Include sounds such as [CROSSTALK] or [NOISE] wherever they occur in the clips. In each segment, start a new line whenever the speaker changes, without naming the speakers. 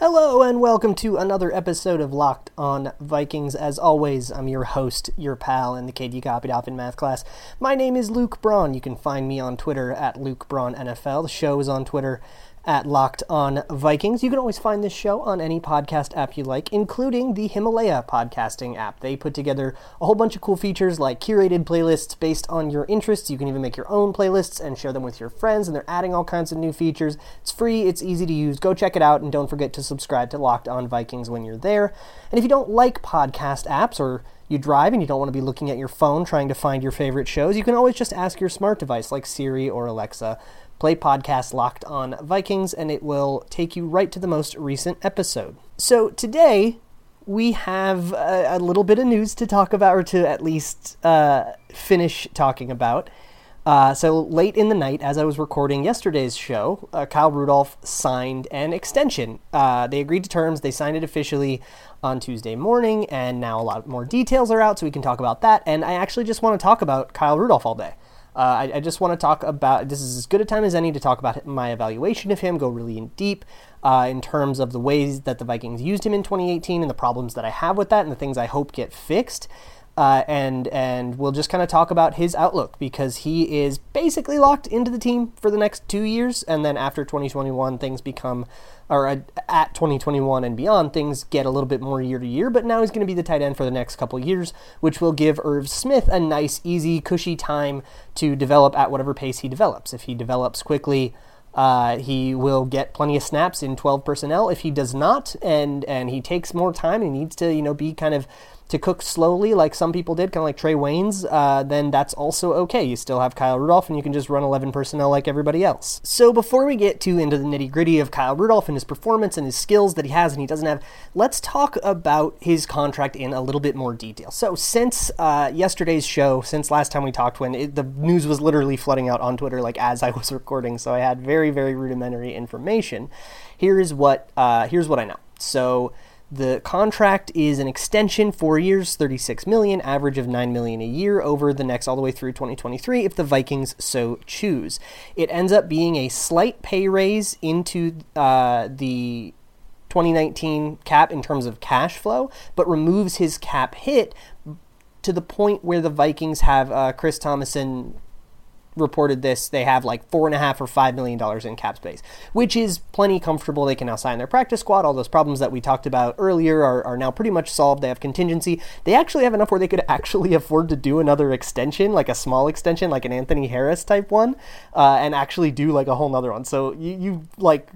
Hello and welcome to another episode of Locked on Vikings. As always, I'm your host, your pal, and the kid you copied off in math class. My name is Luke Braun. You can find me on Twitter at Luke Braun NFL. The show is on Twitter at Locked On Vikings. You can always find this show on any podcast app you like, including the Himalaya podcasting app. They put together a whole bunch of cool features like curated playlists based on your interests. You can even make your own playlists and share them with your friends, and they're adding all kinds of new features. It's free, it's easy to use. Go check it out, and don't forget to subscribe to Locked On Vikings when you're there. And if you don't like podcast apps or you drive and you don't want to be looking at your phone trying to find your favorite shows, you can always just ask your smart device like Siri or Alexa play podcast Locked on Vikings, and it will take you right to the most recent episode. So today, we have a, a little bit of news to talk about, or to at least uh, finish talking about. Uh, so late in the night, as I was recording yesterday's show, uh, Kyle Rudolph signed an extension. Uh, they agreed to terms. They signed it officially on Tuesday morning, and now a lot more details are out, so we can talk about that. And I actually just want to talk about Kyle Rudolph all day. Uh, I, I, just want to talk about this is as good a time as any to talk about my evaluation of him, go really in deep uh, in terms of the ways that the Vikings used him in 2018 and the problems that I have with that and the things I hope get fixed. Uh, and and we'll just kind of talk about his outlook because he is basically locked into the team for the next two years, and then after 2021, things become or at 2021 and beyond, things get a little bit more year to year, but now he's going to be the tight end for the next couple years, which will give Irv Smith a nice, easy, cushy time to develop at whatever pace he develops. If he develops quickly, uh, he will get plenty of snaps in 12 personnel. If he does not, and and he takes more time, he needs to you know be kind of to cook slowly, like some people did, kind of like Trae Waynes, uh, then that's also okay. You still have Kyle Rudolph, and you can just run 11 personnel like everybody else. So before we get too into the nitty gritty of Kyle Rudolph and his performance and his skills that he has and he doesn't have, let's talk about his contract in a little bit more detail. So since uh, yesterday's show, since last time we talked, when it, the news was literally flooding out on Twitter, like as I [LAUGHS] was recording, so I had very very rudimentary information. Here is what uh, here's what I know. So the contract is an extension, four years, 36 million, average of 9 million a year over the next all the way through 2023 if the Vikings so choose. It ends up being a slight pay raise into uh, the 2019 cap in terms of cash flow, but removes his cap hit to the point where the Vikings have uh, Chris Tomasson reported this, they have like four and a half or five million dollars in cap space, which is plenty comfortable. They can now sign their practice squad. All those problems that we talked about earlier are, are now pretty much solved. They have contingency. They actually have enough where they could [LAUGHS] actually afford to do another extension, like a small extension, like an Anthony Harris type one, uh, and actually do like a whole nother one. So you, you like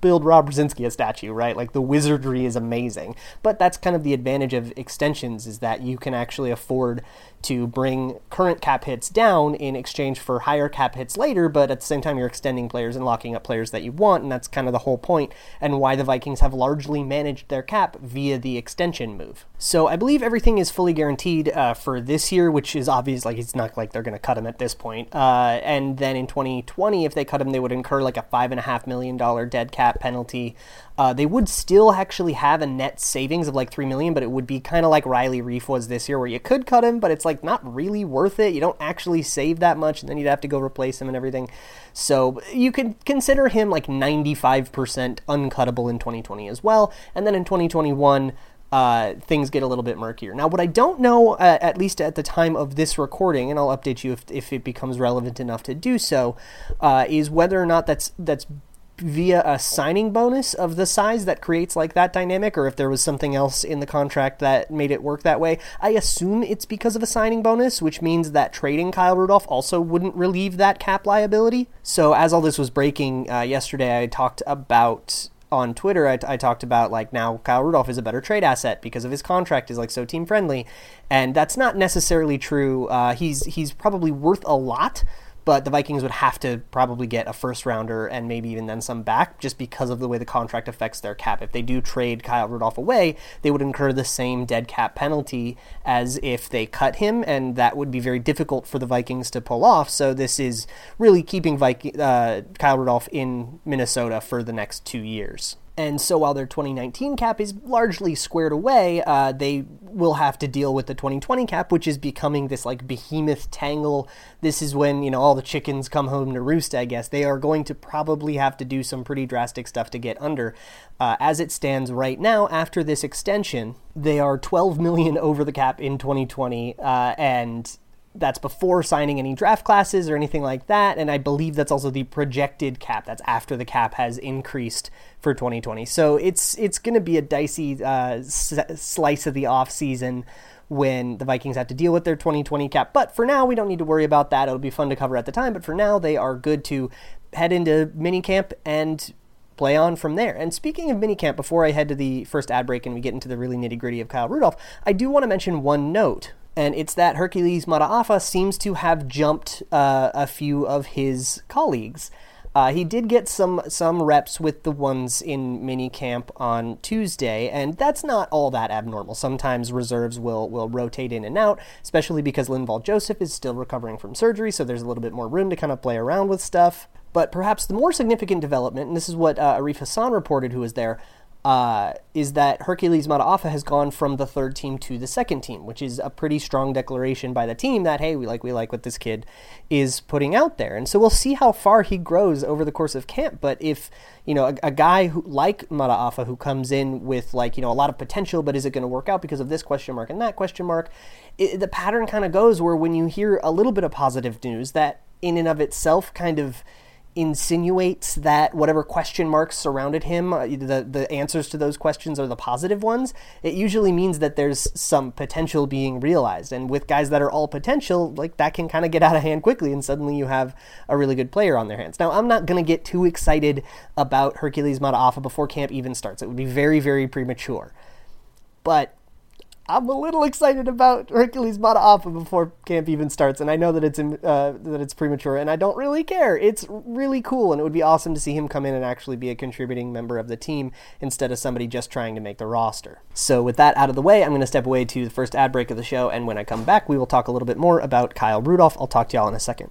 build Rob Brzezinski a statue, right? Like the wizardry is amazing. But that's kind of the advantage of extensions is that you can actually afford to bring current cap hits down in exchange for higher cap hits later, but at the same time, you're extending players and locking up players that you want, and that's kind of the whole point and why the Vikings have largely managed their cap via the extension move. So I believe everything is fully guaranteed uh, for this year, which is obvious, like it's not like they're going to cut him at this point. Uh, and then in 2020, if they cut him, they would incur like a $5.5 million dead cap penalty. Uh, they would still actually have a net savings of like three million, but it would be kind of like Riley Reiff was this year, where you could cut him, but it's like not really worth it. You don't actually save that much, and then you'd have to go replace him and everything. So you could consider him like 95% uncuttable in 2020 as well, and then in 2021. Uh, things get a little bit murkier. Now, what I don't know, uh, at least at the time of this recording, and I'll update you if, if it becomes relevant enough to do so, uh, is whether or not that's that's via a signing bonus of the size that creates like that dynamic or if there was something else in the contract that made it work that way. I assume it's because of a signing bonus, which means that trading Kyle Rudolph also wouldn't relieve that cap liability. So as all this was breaking uh, yesterday, I talked about on Twitter, I, I, talked about like now Kyle Rudolph is a better trade asset because of his contract is like so team friendly, and that's not necessarily true. Uh, he's he's probably worth a lot, but the Vikings would have to probably get a first rounder and maybe even then some back just because of the way the contract affects their cap. If they do trade Kyle Rudolph away, they would incur the same dead cap penalty as if they cut him, and that would be very difficult for the Vikings to pull off. So this is really keeping Viking, uh, Kyle Rudolph in Minnesota for the next two years. And so while their 2019 cap is largely squared away, uh, they will have to deal with the 2020 cap, which is becoming this like behemoth tangle. This is when, you know, all the chickens come home to roost, I guess. They are going to probably have to do some pretty drastic stuff to get under. Uh, as it stands right now, after this extension, they are 12 million over the cap in 2020, uh, and that's before signing any draft classes or anything like that. And I believe that's also the projected cap. That's after the cap has increased for 2020. So it's it's going to be a dicey uh, s- slice of the off season when the Vikings have to deal with their 2020 cap. But for now, we don't need to worry about that. It'll be fun to cover at the time. But for now, they are good to head into minicamp and play on from there. And speaking of minicamp, before I head to the first ad break and we get into the really nitty gritty of Kyle Rudolph, I do want to mention one note and it's that Hercules Mata'afa seems to have jumped uh, a few of his colleagues. Uh, he did get some some reps with the ones in minicamp on Tuesday, and that's not all that abnormal. Sometimes reserves will will rotate in and out, especially because Linval Joseph is still recovering from surgery, so there's a little bit more room to kind of play around with stuff. But perhaps the more significant development, and this is what uh, Arif Hassan reported, who was there, uh, is that Hercules Mata'afa has gone from the third team to the second team, which is a pretty strong declaration by the team that hey, we like we like what this kid is putting out there, and so we'll see how far he grows over the course of camp. But if you know a, a guy who like Mata'afa who comes in with like you know a lot of potential, but is it going to work out because of this question mark and that question mark? It, the pattern kind of goes where when you hear a little bit of positive news, that in and of itself kind of insinuates that whatever question marks surrounded him, uh, the the answers to those questions are the positive ones. It usually means that there's some potential being realized, and with guys that are all potential, like that can kind of get out of hand quickly, and suddenly you have a really good player on their hands. Now, I'm not going to get too excited about Hercules Mata'afa before camp even starts. It would be very very premature, but I'm a little excited about Hercules Mata'afa before camp even starts, and I know that it's uh, that it's premature, and I don't really care. It's really cool, and it would be awesome to see him come in and actually be a contributing member of the team instead of somebody just trying to make the roster. So, with that out of the way, I'm going to step away to the first ad break of the show, and when I come back, we will talk a little bit more about Kyle Rudolph. I'll talk to y'all in a second.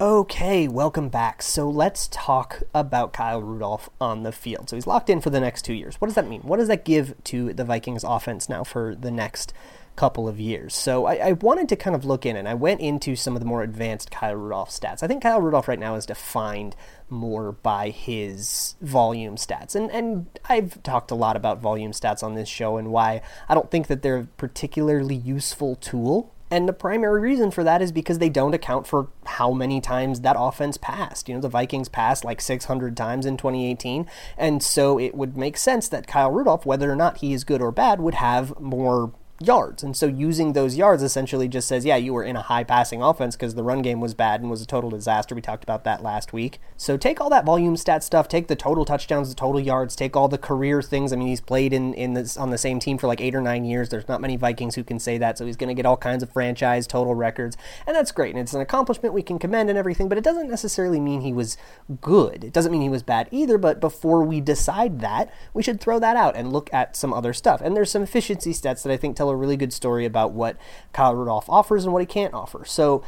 Okay, welcome back. So let's talk about Kyle Rudolph on the field. So he's locked in for the next two years. What does that mean? What does that give to the Vikings offense now for the next couple of years? So I, I wanted to kind of look in and I went into some of the more advanced Kyle Rudolph stats. I think Kyle Rudolph right now is defined more by his volume stats. And and I've talked a lot about volume stats on this show and why I don't think that they're a particularly useful tool and the primary reason for that is because they don't account for how many times that offense passed. You know, the Vikings passed like 600 times in 2018. And so it would make sense that Kyle Rudolph, whether or not he is good or bad, would have more yards. And so using those yards essentially just says, yeah, you were in a high passing offense because the run game was bad and was a total disaster. We talked about that last week. So take all that volume stat stuff, take the total touchdowns, the total yards, take all the career things. I mean, he's played in, in this on the same team for like eight or nine years. There's not many Vikings who can say that. So he's going to get all kinds of franchise total records. And that's great. And it's an accomplishment we can commend and everything, but it doesn't necessarily mean he was good. It doesn't mean he was bad either. But before we decide that, we should throw that out and look at some other stuff. And there's some efficiency stats that I think tell a really good story about what Kyle Rudolph offers and what he can't offer. So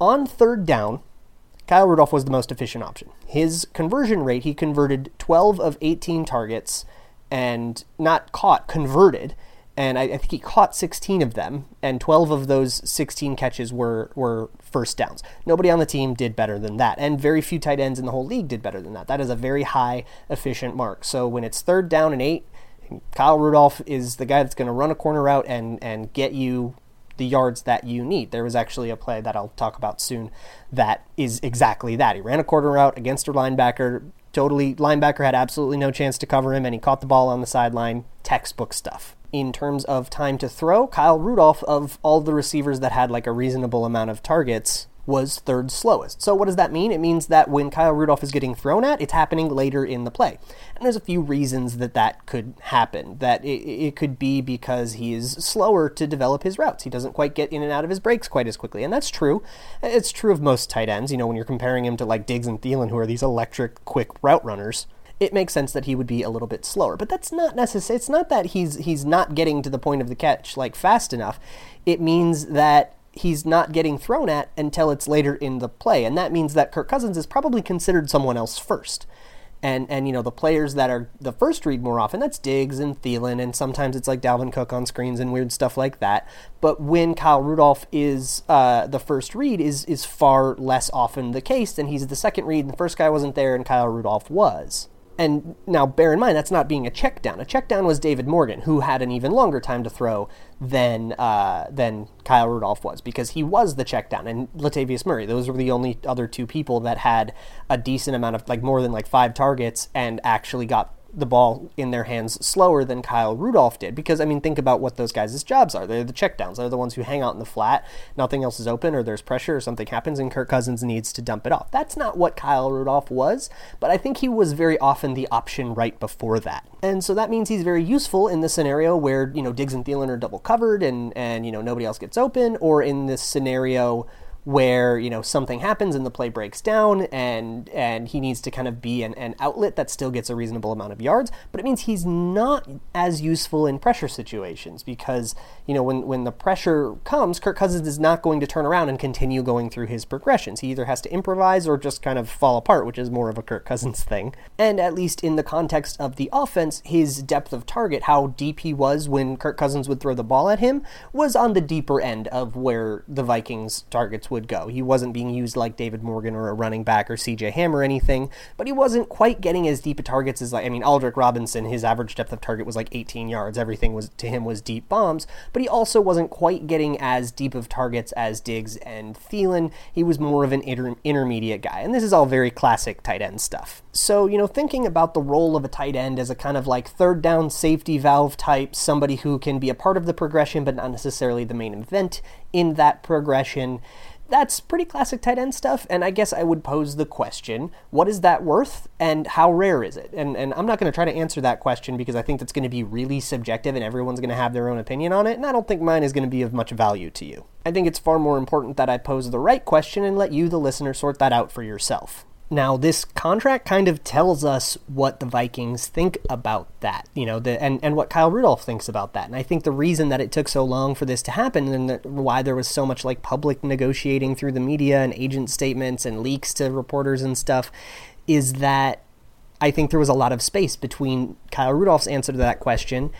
on third down, Kyle Rudolph was the most efficient option. His conversion rate, he converted 12 of 18 targets and not caught, converted. And I, I, think he caught 16 of them, and 12 of those 16 catches were, were first downs. Nobody on the team did better than that, and very few tight ends in the whole league did better than that. That is a very high efficient mark. So when it's third down and eight, Kyle Rudolph is the guy that's going to run a corner route and and get you the yards that you need. There was actually a play that I'll talk about soon that is exactly that. He ran a corner route against a linebacker. Totally, linebacker had absolutely no chance to cover him, and he caught the ball on the sideline. Textbook stuff. In terms of time to throw, Kyle Rudolph, of all the receivers that had like a reasonable amount of targets, was third slowest. So what does that mean? It means that when Kyle Rudolph is getting thrown at, it's happening later in the play. And there's a few reasons that that could happen. That it, it could be because he is slower to develop his routes. He doesn't quite get in and out of his breaks quite as quickly. And that's true. It's true of most tight ends. You know, when you're comparing him to like Diggs and Thielen, who are these electric, quick route runners, it makes sense that he would be a little bit slower. But that's not necessary. It's not that he's he's not getting to the point of the catch like fast enough. It means that he's not getting thrown at until it's later in the play. And that means that Kirk Cousins is probably considered someone else first. And, and you know the players that are the first read more often that's Diggs and Thielen and sometimes it's like Dalvin Cook on screens and weird stuff like that. But when Kyle Rudolph is uh, the first read is is far less often the case, and he's the second read. And the first guy wasn't there, and Kyle Rudolph was. And now bear in mind that's not being a check down. A check down was David Morgan, who had an even longer time to throw than uh, than Kyle Rudolph was, because he was the check down, and Latavius Murray. Those were the only other two people that had a decent amount of like more than like five targets and actually got the ball in their hands slower than Kyle Rudolph did. Because, I mean, think about what those guys' jobs are. They're the checkdowns. They're the ones who hang out in the flat, nothing else is open, or there's pressure, or something happens, and Kirk Cousins needs to dump it off. That's not what Kyle Rudolph was, but I think he was very often the option right before that. And so that means he's very useful in the scenario where, you know, Diggs and Thielen are double covered and, and you know, nobody else gets open, or in this scenario where you know something happens and the play breaks down and and he needs to kind of be an, an outlet that still gets a reasonable amount of yards. But it means he's not as useful in pressure situations because you know when when the pressure comes Kirk Cousins is not going to turn around and continue going through his progressions. He either has to improvise or just kind of fall apart which is more of a Kirk Cousins thing. And at least in the context of the offense his depth of target how deep he was when Kirk Cousins would throw the ball at him was on the deeper end of where the Vikings targets would go. He wasn't being used like David Morgan or a running back or CJ Ham or anything, but he wasn't quite getting as deep a targets as like I mean Aldrick Robinson, his average depth of target was like 18 yards. Everything was to him was deep bombs, but he also wasn't quite getting as deep of targets as Diggs and Thielen. He was more of an inter- intermediate guy. And this is all very classic tight end stuff. So, you know, thinking about the role of a tight end as a kind of like third down safety valve type, somebody who can be a part of the progression but not necessarily the main event in that progression that's pretty classic tight end stuff. And I guess I would pose the question what is that worth and how rare is it? And, and I'm not going to try to answer that question because I think that's going to be really subjective and everyone's going to have their own opinion on it. And I don't think mine is going to be of much value to you. I think it's far more important that I pose the right question and let you, the listener, sort that out for yourself. Now, this contract kind of tells us what the Vikings think about that, you know, the, and, and what Kyle Rudolph thinks about that. And I think the reason that it took so long for this to happen and why there was so much like public negotiating through the media and agent statements and leaks to reporters and stuff is that I think there was a lot of space between Kyle Rudolph's answer to that question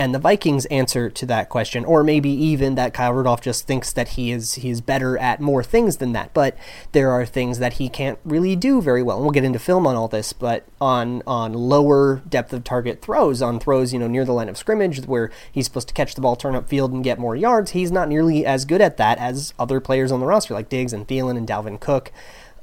and the Vikings' answer to that question, or maybe even that Kyle Rudolph just thinks that he is he is better at more things than that. But there are things that he can't really do very well. And we'll get into film on all this, but on on lower depth of target throws, on throws you know near the line of scrimmage where he's supposed to catch the ball, turn up field, and get more yards, he's not nearly as good at that as other players on the roster like Diggs and Thielen and Dalvin Cook.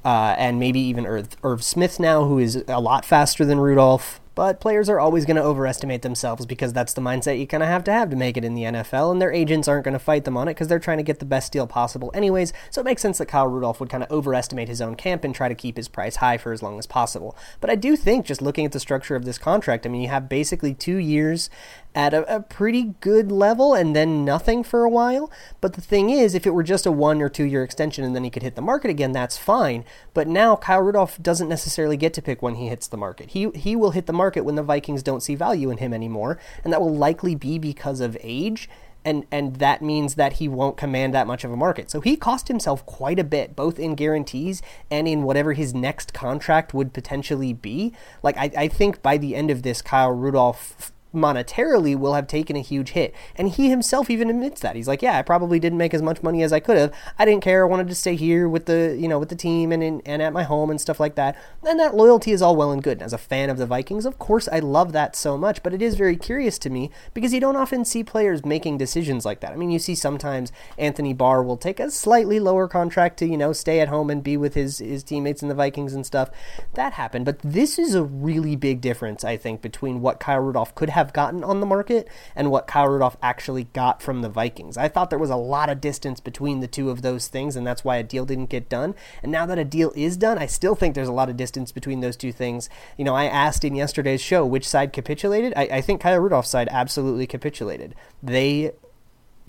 Uh, and maybe even Irv, Irv Smith now, who is a lot faster than Rudolph. But players are always going to overestimate themselves because that's the mindset you kind of have to have to make it in the NFL, and their agents aren't going to fight them on it because they're trying to get the best deal possible anyways. So it makes sense that Kyle Rudolph would kind of overestimate his own camp and try to keep his price high for as long as possible. But I do think, just looking at the structure of this contract, I mean, you have basically two years at a, a, pretty good level and then nothing for a while. But the thing is, if it were just a one or two year extension and then he could hit the market again, that's fine. But now Kyle Rudolph doesn't necessarily get to pick when he hits the market. He he will hit the market when the Vikings don't see value in him anymore, and that will likely be because of age. And, and that means that he won't command that much of a market. So he cost himself quite a bit, both in guarantees and in whatever his next contract would potentially be. Like, I, I think by the end of this, Kyle Rudolph monetarily will have taken a huge hit. And he himself even admits that. He's like, yeah, I probably didn't make as much money as I could have. I didn't care. I wanted to stay here with the, you know, with the team and in, and at my home and stuff like that. And that loyalty is all well and good. And as a fan of the Vikings, of course, I love that so much, but it is very curious to me because you don't often see players making decisions like that. I mean, you see sometimes Anthony Barr will take a slightly lower contract to, you know, stay at home and be with his his teammates in the Vikings and stuff. That happened, but this is a really big difference, I think, between what Kyle Rudolph could have gotten on the market and what Kyle Rudolph actually got from the Vikings. I thought there was a lot of distance between the two of those things, and that's why a deal didn't get done. And now that a deal is done, I still think there's a lot of distance between those two things. You know, I asked in yesterday's show which side capitulated. I, I think Kyle Rudolph's side absolutely capitulated. They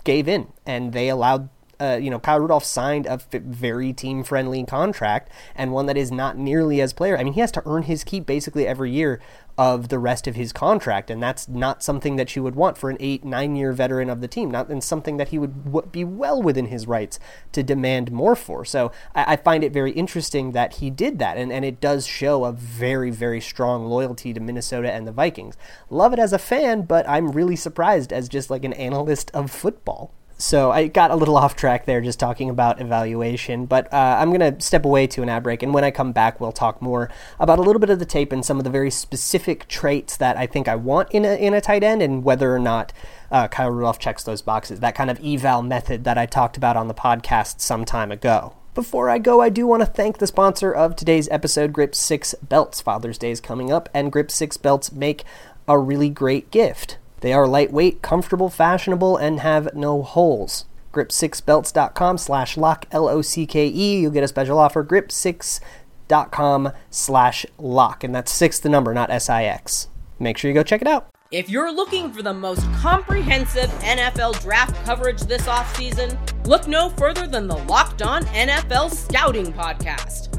gave in and they allowed uh, you know, Kyle Rudolph signed a very team friendly contract and one that is not nearly as player. I mean, he has to earn his keep basically every year of the rest of his contract, and that's not something that you would want for an eight, nine year veteran of the team. Not and something that he would w- be well within his rights to demand more for. So I, I find it very interesting that he did that, and, and it does show a very, very strong loyalty to Minnesota and the Vikings. Love it as a fan, but I'm really surprised as just like an analyst of football. So I got a little [LAUGHS] off track there just talking about evaluation, but uh, I'm going to step away to an ad break, and when I come back, we'll talk more about a little bit of the tape and some of the very specific traits that I think I want in a, in a tight end and whether or not uh, Kyle Rudolph checks those boxes. That kind of eval method that I talked about on the podcast some time ago. Before I go, I do want to thank the sponsor of today's episode, Grip 6 Belts. Father's Day is coming up, and Grip 6 Belts make a really great gift. They are lightweight, comfortable, fashionable, and have no holes. Grip6belts.com slash lock, L-O-C-K-E. You'll get a special offer, grip6.com slash lock. And that's 6 the number, not S-I-X. Make sure you go check it out.
If you're looking for the most comprehensive NFL draft coverage this offseason, look no further than the Locked On NFL Scouting Podcast.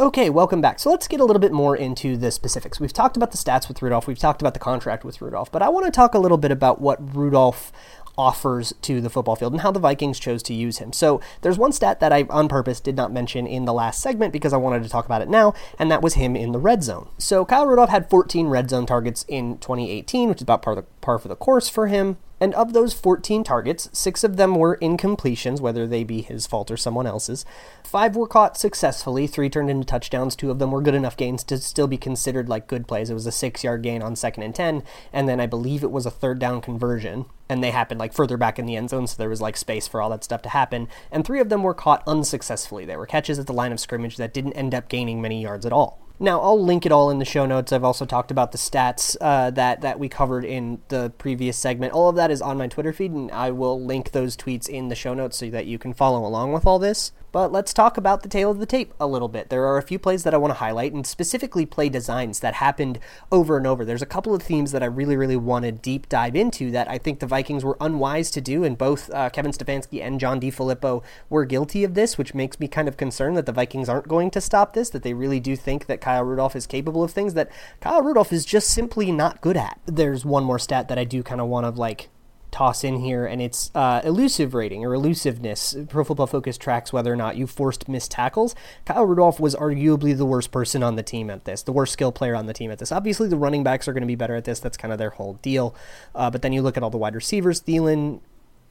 Okay, welcome back. So let's get a little bit more into the specifics. We've talked about the stats with Rudolph, we've talked about the contract with Rudolph, but I want to talk a little bit about what Rudolph offers to the football field and how the Vikings chose to use him. So there's one stat that I on purpose did not mention in the last segment because I wanted to talk about it now, and that was him in the red zone. So Kyle Rudolph had 14 red zone targets in 2018, which is about par, the, par for the course for him. And of those 14 targets, six of them were incompletions, whether they be his fault or someone else's. Five were caught successfully, three turned into touchdowns, two of them were good enough gains to still be considered like good plays. It was a six yard gain on second and 10, and then I believe it was a third down conversion. And they happened like further back in the end zone, so there was like space for all that stuff to happen. And three of them were caught unsuccessfully. They were catches at the line of scrimmage that didn't end up gaining many yards at all. Now, I'll link it all in the show notes. I've also talked about the stats uh, that, that we covered in the previous segment. All of that is on my Twitter feed, and I will link those tweets in the show notes so that you can follow along with all this. But let's talk about the tale of the tape a little bit. There are a few plays that I want to highlight, and specifically play designs that happened over and over. There's a couple of themes that I really, really want to deep dive into that I think the Vikings were unwise to do, and both uh, Kevin Stefanski and John DeFilippo were guilty of this, which makes me kind of concerned that the Vikings aren't going to stop this, that they really do think that Kyle Rudolph is capable of things that Kyle Rudolph is just simply not good at. There's one more stat that I do kind of want to like toss in here, and it's uh, elusive rating or elusiveness. Pro Football Focus tracks whether or not you forced missed tackles. Kyle Rudolph was arguably the worst person on the team at this, the worst skill player on the team at this. Obviously, the running backs are going to be better at this. That's kind of their whole deal. Uh, but then you look at all the wide receivers, Thielen,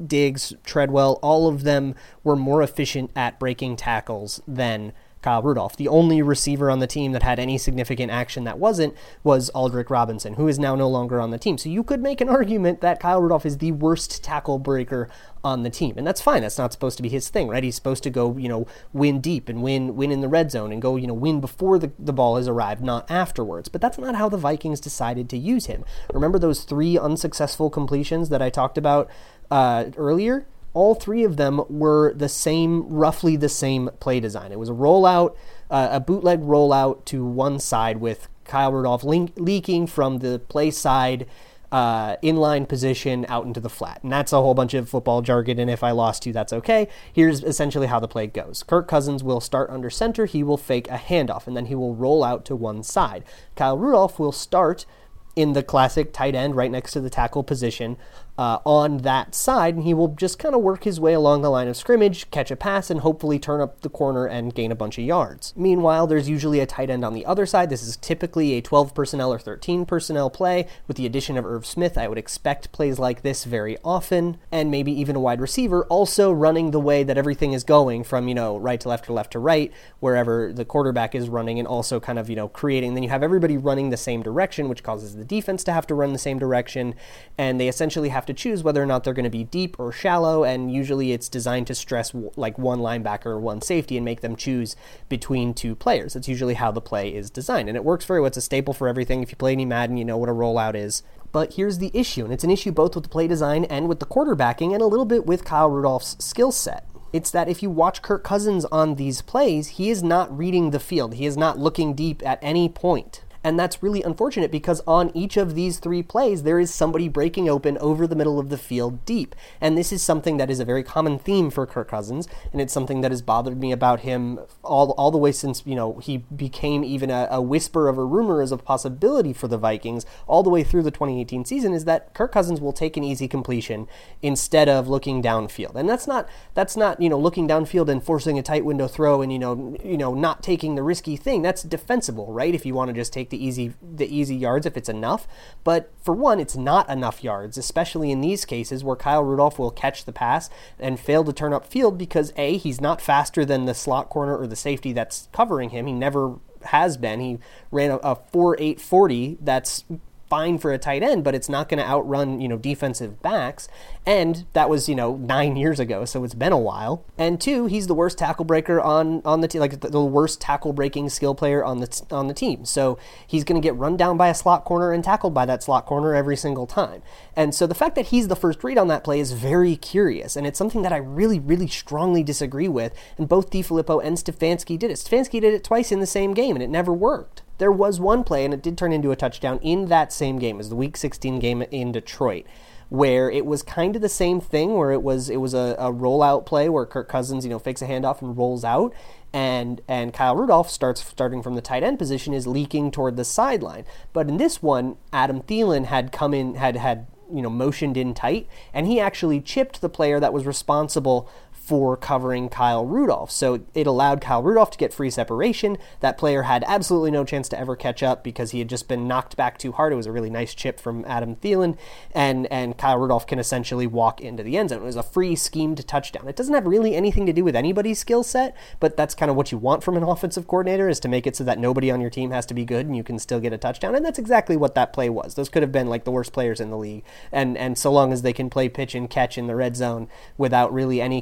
Diggs, Treadwell, all of them were more efficient at breaking tackles than Kyle Rudolph. The only receiver on the team that had any significant action that wasn't was Aldrick Robinson, who is now no longer on the team. So you could make an [LAUGHS] argument that Kyle Rudolph is the worst tackle breaker on the team. And that's fine. That's not supposed to be his thing, right? He's supposed to go, you know, win deep and win win in the red zone and go, you know, win before the, the ball has arrived, not afterwards. But that's not how the Vikings decided to use him. Remember those three unsuccessful completions that I talked about uh, earlier? All three of them were the same, roughly the same play design. It was a rollout, uh, a bootleg rollout to one side with Kyle Rudolph leaking from the play side uh, inline position out into the flat. And that's a whole bunch of football jargon. And if I lost you, that's okay. Here's essentially how the play goes Kirk Cousins will start under center. He will fake a handoff, and then he will roll out to one side. Kyle Rudolph will start in the classic tight end right next to the tackle position uh, on that side, and he will just kind of work his way along the line of scrimmage, catch a pass, and hopefully turn up the corner and gain a bunch of yards. Meanwhile, there's usually a tight end on the other side. This is typically a 12 personnel or 13 personnel play. With the addition of Irv Smith, I would expect plays like this very often, and maybe even a wide receiver also running the way that everything is going from, you know, right to left or left to right, wherever the quarterback is running, and also kind of, you know, creating. Then you have everybody running the same direction, which causes the defense to have to run the same direction, and they essentially have to choose whether or not they're going to be deep or shallow, and usually it's designed to stress like one linebacker or one safety and make them choose between two players. That's usually how the play is designed, and it works very well. It's a staple for everything. If you play any Madden, you know what a rollout is. But here's the issue, and it's an issue both with the play design and with the quarterbacking, and a little bit with Kyle Rudolph's skill set. It's that if you watch Kirk Cousins on these plays, he is not reading the field. He is not looking deep at any point. And that's really unfortunate because on each of these three plays, there is somebody breaking open over the middle of the field deep. And this is something that is a very common theme for Kirk Cousins. And it's something that has bothered me about him all, all the way since, you know, he became even a, a whisper of a rumor as a possibility for the Vikings all the way through the 2018 season is that Kirk Cousins will take an easy completion instead of looking downfield. And that's not, that's not, you know, looking downfield and forcing a tight window throw and, you know, you know, not taking the risky thing. That's defensible, right? If you want to just take the easy the easy yards if it's enough. But for one, it's not enough yards, especially in these cases where Kyle Rudolph will catch the pass and fail to turn up field because a he's not faster than the slot corner or the safety that's covering him. He never has been. He ran a, a 4 8 40 that's fine for a tight end, but it's not going to outrun, you know, defensive backs. And that was, you know, nine years ago, so it's been a while. And two, he's the worst tackle breaker on on the team, like the, the worst tackle breaking skill player on the t- on the team. So he's going to get run down by a slot corner and tackled by that slot corner every single time. And so the fact that he's the first read on that play is very curious, and it's something that I really, really strongly disagree with. And both DeFilippo and Stefanski did it. Stefanski did it twice in the same game, and it never worked there was one play, and it did turn into a touchdown in that same game as the Week 16 game in Detroit, where it was kind of the same thing, where it was it was a, a rollout play where Kirk Cousins you know fakes a handoff and rolls out, and and Kyle Rudolph starts starting from the tight end position is leaking toward the sideline. But in this one, Adam Thielen had come in had had you know motioned in tight, and he actually chipped the player that was responsible for covering Kyle Rudolph. So it allowed Kyle Rudolph to get free separation. That player had absolutely no chance to ever catch up because he had just been knocked back too hard. It was a really nice chip from Adam Thielen, and and Kyle Rudolph can essentially walk into the end zone. It was a free schemed touchdown. It doesn't have really anything to do with anybody's skill set, but that's kind of what you want from an offensive coordinator is to make it so that nobody on your team has to be good and you can still get a touchdown. And that's exactly what that play was. Those could have been like the worst players in the league, and and so long as they can play pitch and catch in the red zone without really any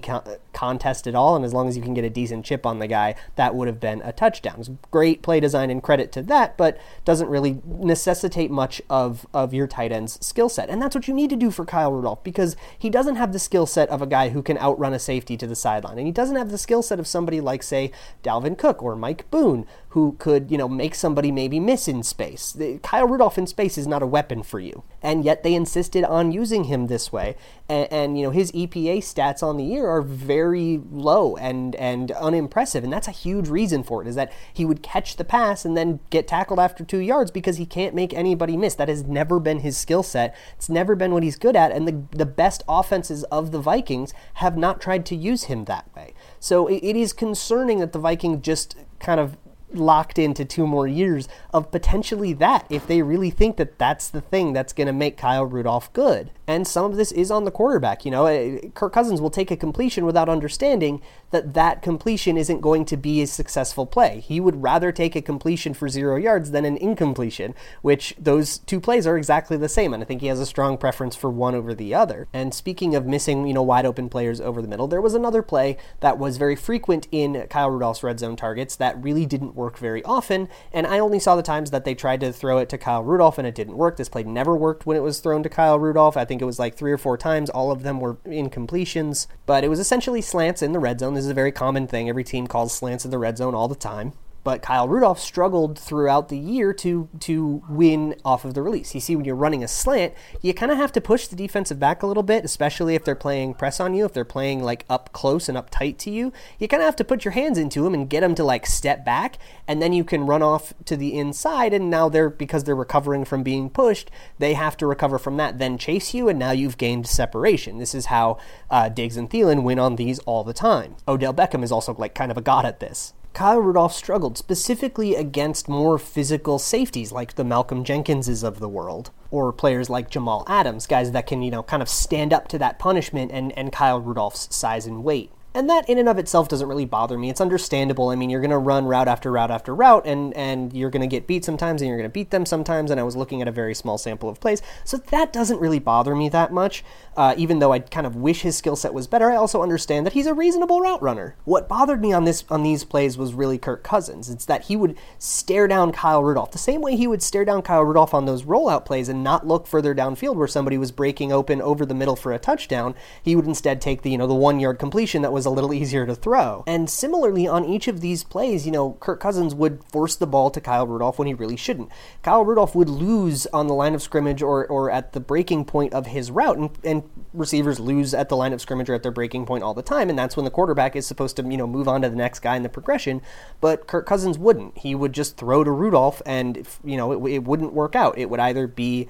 contest at all, and as long as you can get a decent chip on the guy, that would have been a touchdown. Great play design and credit to that, but doesn't really necessitate much of, of your tight end's skill set. And that's what you need to do for Kyle Rudolph because he doesn't have the skill set of a guy who can outrun a safety to the sideline. And he doesn't have the skill set of somebody like, say, Dalvin Cook or Mike Boone, who could, you know, make somebody maybe miss in space. The, Kyle Rudolph in space is not a weapon for you. And yet they insisted on using him this way. And, and you know, his EPA stats on the year are very low and, and unimpressive. And that's a huge reason for it, is that he would catch the pass and then get tackled after two yards because he can't make anybody miss. That has never been his skill set. It's never been what he's good at. And the, the best offenses of the Vikings have not tried to use him that way. So it, it is concerning that the Vikings just kind of locked into two more years of potentially that if they really think that that's the thing that's going to make Kyle Rudolph good. And some of this is on the quarterback. You know, Kirk Cousins will take a completion without understanding that that completion isn't going to be a successful play. He would rather take a completion for zero yards than an incompletion, which those two plays are exactly the same. And I think he has a strong preference for one over the other. And speaking of missing, you know, wide open players over the middle, there was another play that was very frequent in Kyle Rudolph's red zone targets that really didn't work very often. And I only saw the times that they tried to throw it to Kyle Rudolph and it didn't work. This play never worked when it was thrown to Kyle Rudolph. I think it was like three or four times. All of them were incompletions, but it was essentially slants in the red zone. This is a very common thing. Every team calls slants in the red zone all the time. But Kyle Rudolph struggled throughout the year to to win off of the release. You see, when you're running a slant, you kind of have to push the defensive back a little bit, especially if they're playing press on you, if they're playing like up close and up tight to you. You kind of have to put your hands into them and get them to like step back, and then you can run off to the inside. And now they're because they're recovering from being pushed, they have to recover from that, then chase you, and now you've gained separation. This is how uh, Diggs and Thielen win on these all the time. Odell Beckham is also like kind of a god at this. Kyle Rudolph struggled specifically against more physical safeties like the Malcolm Jenkinses of the world, or players like Jamal Adams, guys that can, you know, kind of stand up to that punishment and, and Kyle Rudolph's size and weight. And that in and of itself doesn't really bother me. It's understandable. I mean, you're going to run route after route after route, and, and you're going to get beat sometimes, and you're going to beat them sometimes. And I was looking at a very small sample of plays. So that doesn't really bother me that much. Uh, even though I kind of wish his skill set was better, I also understand that he's a reasonable route runner. What bothered me on this on these plays was really Kirk Cousins. It's that he would stare down Kyle Rudolph the same way he would stare down Kyle Rudolph on those rollout plays and not look further downfield where somebody was breaking open over the middle for a touchdown. He would instead take the you know the one yard completion that was a little easier to throw. And similarly, on each of these plays, you know, Kirk Cousins would force the ball to Kyle Rudolph when he really shouldn't. Kyle Rudolph would lose on the line of scrimmage or, or at the breaking point of his route, and, and receivers lose at the line of scrimmage or at their breaking point all the time, and that's when the quarterback is supposed to, you know, move on to the next guy in the progression. But Kirk Cousins wouldn't. He would just throw to Rudolph, and you know, it, it wouldn't work out. It would either be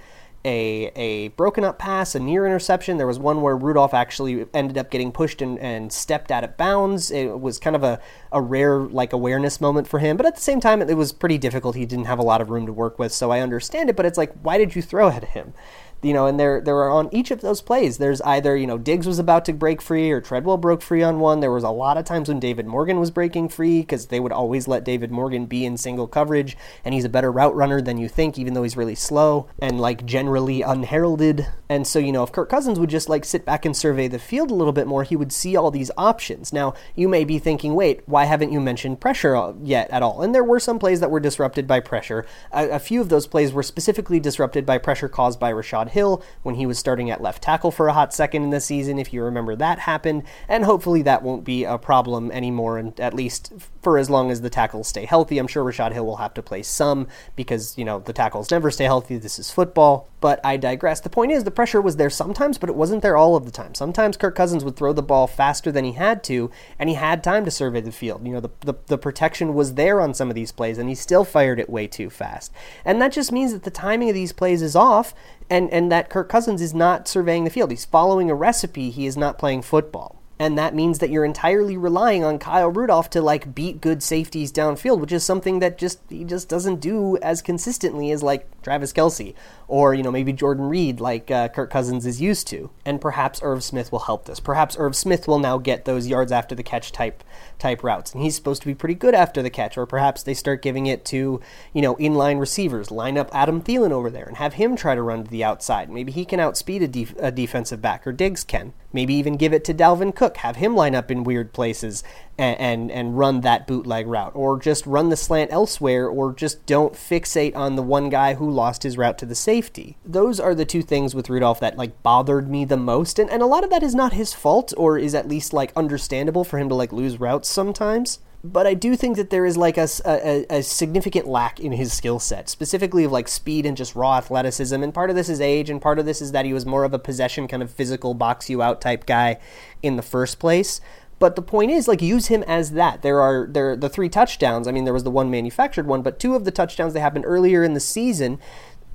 a, a broken up pass, a near interception. There was one where Rudolph actually ended up getting pushed and, and stepped out of bounds. It was kind of a, a rare like awareness moment for him, but at the same time, it was pretty difficult. He didn't have a lot of room to work with, so I understand it. But it's like, why did you throw at him? You know, and there there were on each of those plays. There's either you know Diggs was about to break free or Treadwell broke free on one. There was a lot of times when David Morgan was breaking free because they would always let David Morgan be in single coverage, and he's a better route runner than you think, even though he's really slow and like generally unheralded. And so you know if Kirk Cousins would just like sit back and survey the field a little bit more, he would see all these options. Now you may be thinking, wait, why haven't you mentioned pressure uh, yet at all? And there were some plays that were disrupted by pressure. A, a few of those plays were specifically disrupted by pressure caused by Rashod Hill when he was starting at left tackle for a hot second in the season, if you remember that happened, and hopefully that won't be a problem anymore, and at least for as long as the tackles stay healthy. I'm sure Rashod Hill will have to play some because, you know, the tackles never stay healthy. This is football. But I digress. The point is, the pressure was there sometimes, but it wasn't there all of the time. Sometimes Kirk Cousins would throw the ball faster than he had to, and he had time to survey the field. You know, the, the, the protection was there on some of these plays, and he still fired it way too fast. And that just means that the timing of these plays is off, and, and that Kirk Cousins is not surveying the field. He's following a recipe, he is not playing football. And that means that you're entirely relying on Kyle Rudolph to like beat good safeties downfield, which is something that just he just doesn't do as consistently as like Travis Kelce or you know maybe Jordan Reed like uh, Kirk Cousins is used to. And perhaps Irv Smith will help this. Perhaps Irv Smith will now get those yards after the catch type type routes, and he's supposed to be pretty good after the catch. Or perhaps they start giving it to you know inline receivers, line up Adam Thielen over there, and have him try to run to the outside. Maybe he can outspeed a, def- a defensive back, or Diggs can. Maybe even give it to Dalvin Cook, have him line up in weird places and, and, and run that bootleg route, or just run the slant elsewhere, or just don't fixate on the one guy who lost his route to the safety. Those are the two things with Rudolph that like bothered me the most, and, and a lot of that is not his fault, or is at least like understandable for him to like lose routes sometimes but I do think that there is like a, a, a significant lack in his skill set, specifically of like speed and just raw athleticism. And part of this is age, and part of this is that he was more of a possession kind of physical box you out type guy in the first place. But the point is, like, use him as that. There are there the three touchdowns. I mean, there was the one manufactured one, but two of the touchdowns they happened earlier in the season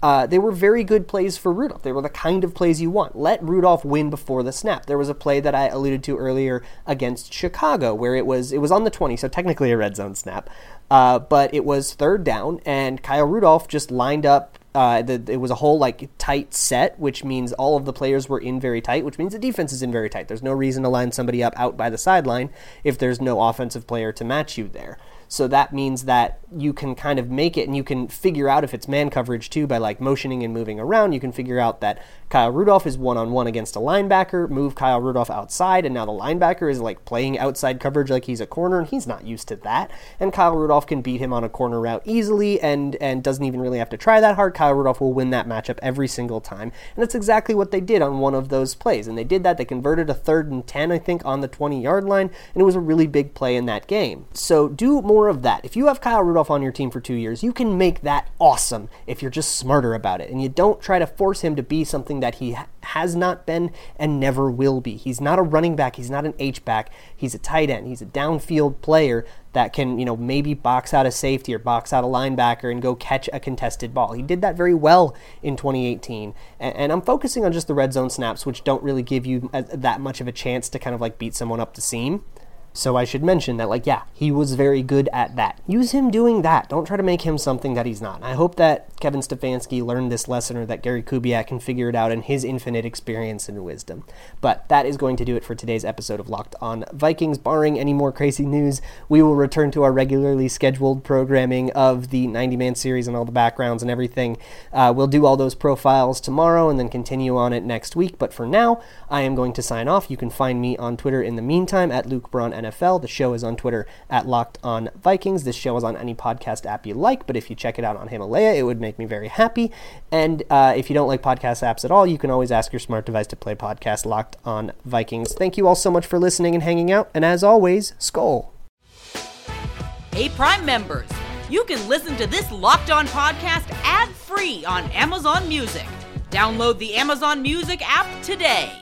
uh, they were very good plays for Rudolph. They were the kind of plays you want. Let Rudolph win before the snap. There was a play that I alluded to earlier against Chicago where it was it was on the 20, so technically a red zone snap, uh, but it was third down, and Kyle Rudolph just lined up. Uh, the, it was a whole like tight set, which means all of the players were in very tight, which means the defense is in very tight. There's no reason to line somebody up out by the sideline if there's no offensive player to match you there. So that means that you can kind of make it and you can figure out if it's man coverage too by like motioning and moving around. You can figure out that Kyle Rudolph is one on one against a linebacker, move Kyle Rudolph outside, and now the linebacker is like playing outside coverage like he's a corner, and he's not used to that. And Kyle Rudolph can beat him on a corner route easily and and doesn't even really have to try that hard. Kyle Rudolph will win that matchup every single time. And that's exactly what they did on one of those plays. And they did that. They converted a third and ten, I think, on the 20 yard line, and it was a really big play in that game. So do more more of that. If you have Kyle Rudolph on your team for two years, you can make that awesome if you're just smarter about it. And you don't try to force him to be something that he has not been and never will be. He's not a running back, he's not an H back, he's a tight end, he's a downfield player that can, you know, maybe box out a safety or box out a linebacker and go catch a contested ball. He did that very well in 2018. And, I'm focusing on just the red zone snaps, which don't really give you that much of a chance to kind of like beat someone up the seam. So I should mention that, like, yeah, he was very good at that. Use him doing that. Don't try to make him something that he's not. I hope that Kevin Stefanski learned this lesson or that Gary Kubiak can figure it out in his infinite experience and wisdom. But that is going to do it for today's episode of Locked on Vikings. Barring any more crazy news, we will return to our regularly scheduled programming of the 90 man series and all the backgrounds and everything. Uh, we'll do all those profiles tomorrow and then continue on it next week. But for now, I am going to sign off. You can find me on Twitter in the meantime at Luke Braun NFL. The show is on Twitter at Locked On Vikings. This show is on any podcast app you like, but if you check it out on Himalaya, it would make me very happy. And uh, if you don't like podcast apps at all, you can always ask your smart device to play podcast Locked On Vikings. Thank you all so much for listening and hanging out. And as always, Skol.
Hey, Prime members, you can listen to this Locked On podcast ad free on Amazon Music. Download the Amazon Music app today.